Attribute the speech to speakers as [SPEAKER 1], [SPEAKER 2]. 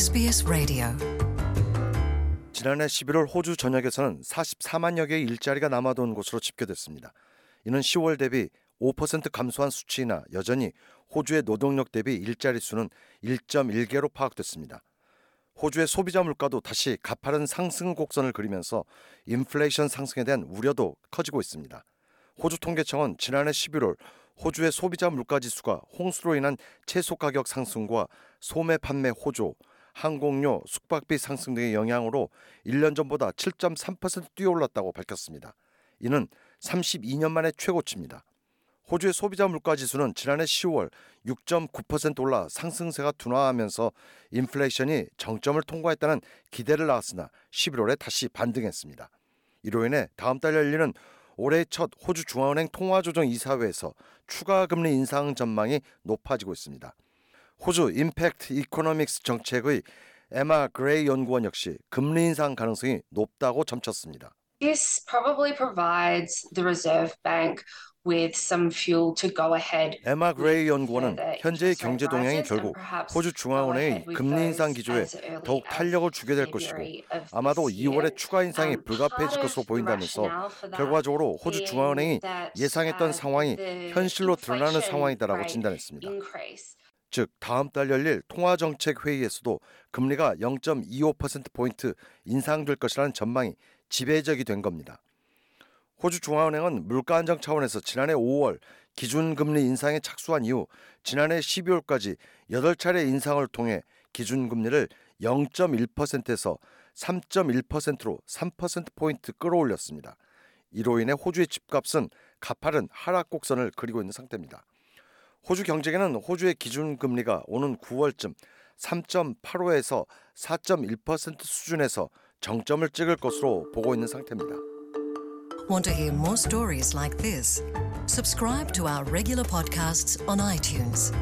[SPEAKER 1] SBS Radio.
[SPEAKER 2] 지난해 11월 호주 전역에서는 44만여 개의 일자리가 남아돈 것으로 집계됐습니다. 이는 10월 대비 5% 감소한 수치이나 여전히 호주의 노동력 대비 일자리 수는 1.1개로 파악됐습니다. 호주의 소비자 물가도 다시 가파른 상승 곡선을 그리면서 인플레이션 상승에 대한 우려도 커지고 있습니다. 호주 통계청은 지난해 11월 호주의 소비자 물가 지수가 홍수로 인한 채소 가격 상승과 소매 판매 호조, 항공료, 숙박비 상승 등의 영향으로 1년 전보다 7.3% 뛰어올랐다고 밝혔습니다. 이는 32년 만의 최고치입니다. 호주의 소비자 물가 지수는 지난해 10월 6.9% 올라 상승세가 둔화하면서 인플레이션이 정점을 통과했다는 기대를 낳았으나 11월에 다시 반등했습니다. 이로 인해 다음 달 열리는 올해 첫 호주 중앙은행 통화조정 이사회에서 추가 금리 인상 전망이 높아지고 있습니다. 호주 Impact Economics 정책의 에마 그레이 연구원 역시 금리 인상 가능성이 높다고 점쳤습니다.
[SPEAKER 3] This probably provides the Reserve Bank with some fuel to go ahead.
[SPEAKER 2] 에마 그레이 연구원은 현재의 경제 동향이 결국 호주 중앙은행의 금리 인상 기조에 더욱 탄력을 주게 될 것이고 아마도 2월에 추가 인상이 불가피해질 것으로 보인다면서 결과적으로 호주 중앙은행이 예상했던 상황이 현실로 드러나는 상황이다라고 진단했습니다. 즉 다음 달 열릴 통화정책 회의에서도 금리가 0.25%포인트 인상될 것이라는 전망이 지배적이 된 겁니다. 호주 중앙은행은 물가 안정 차원에서 지난해 5월 기준금리 인상에 착수한 이후 지난해 12월까지 8차례 인상을 통해 기준금리를 0.1%에서 3.1%로 3%포인트 끌어올렸습니다. 이로 인해 호주의 집값은 가파른 하락 곡선을 그리고 있는 상태입니다. 호주 경제계는 호주의 기준 금리가 오는 9월쯤 3.85에서 4.1% 수준에서 정점을 찍을 것으로 보고 있는 상태입니다.
[SPEAKER 1] Want to hear more stories like this? Subscribe to our regular podcasts on iTunes.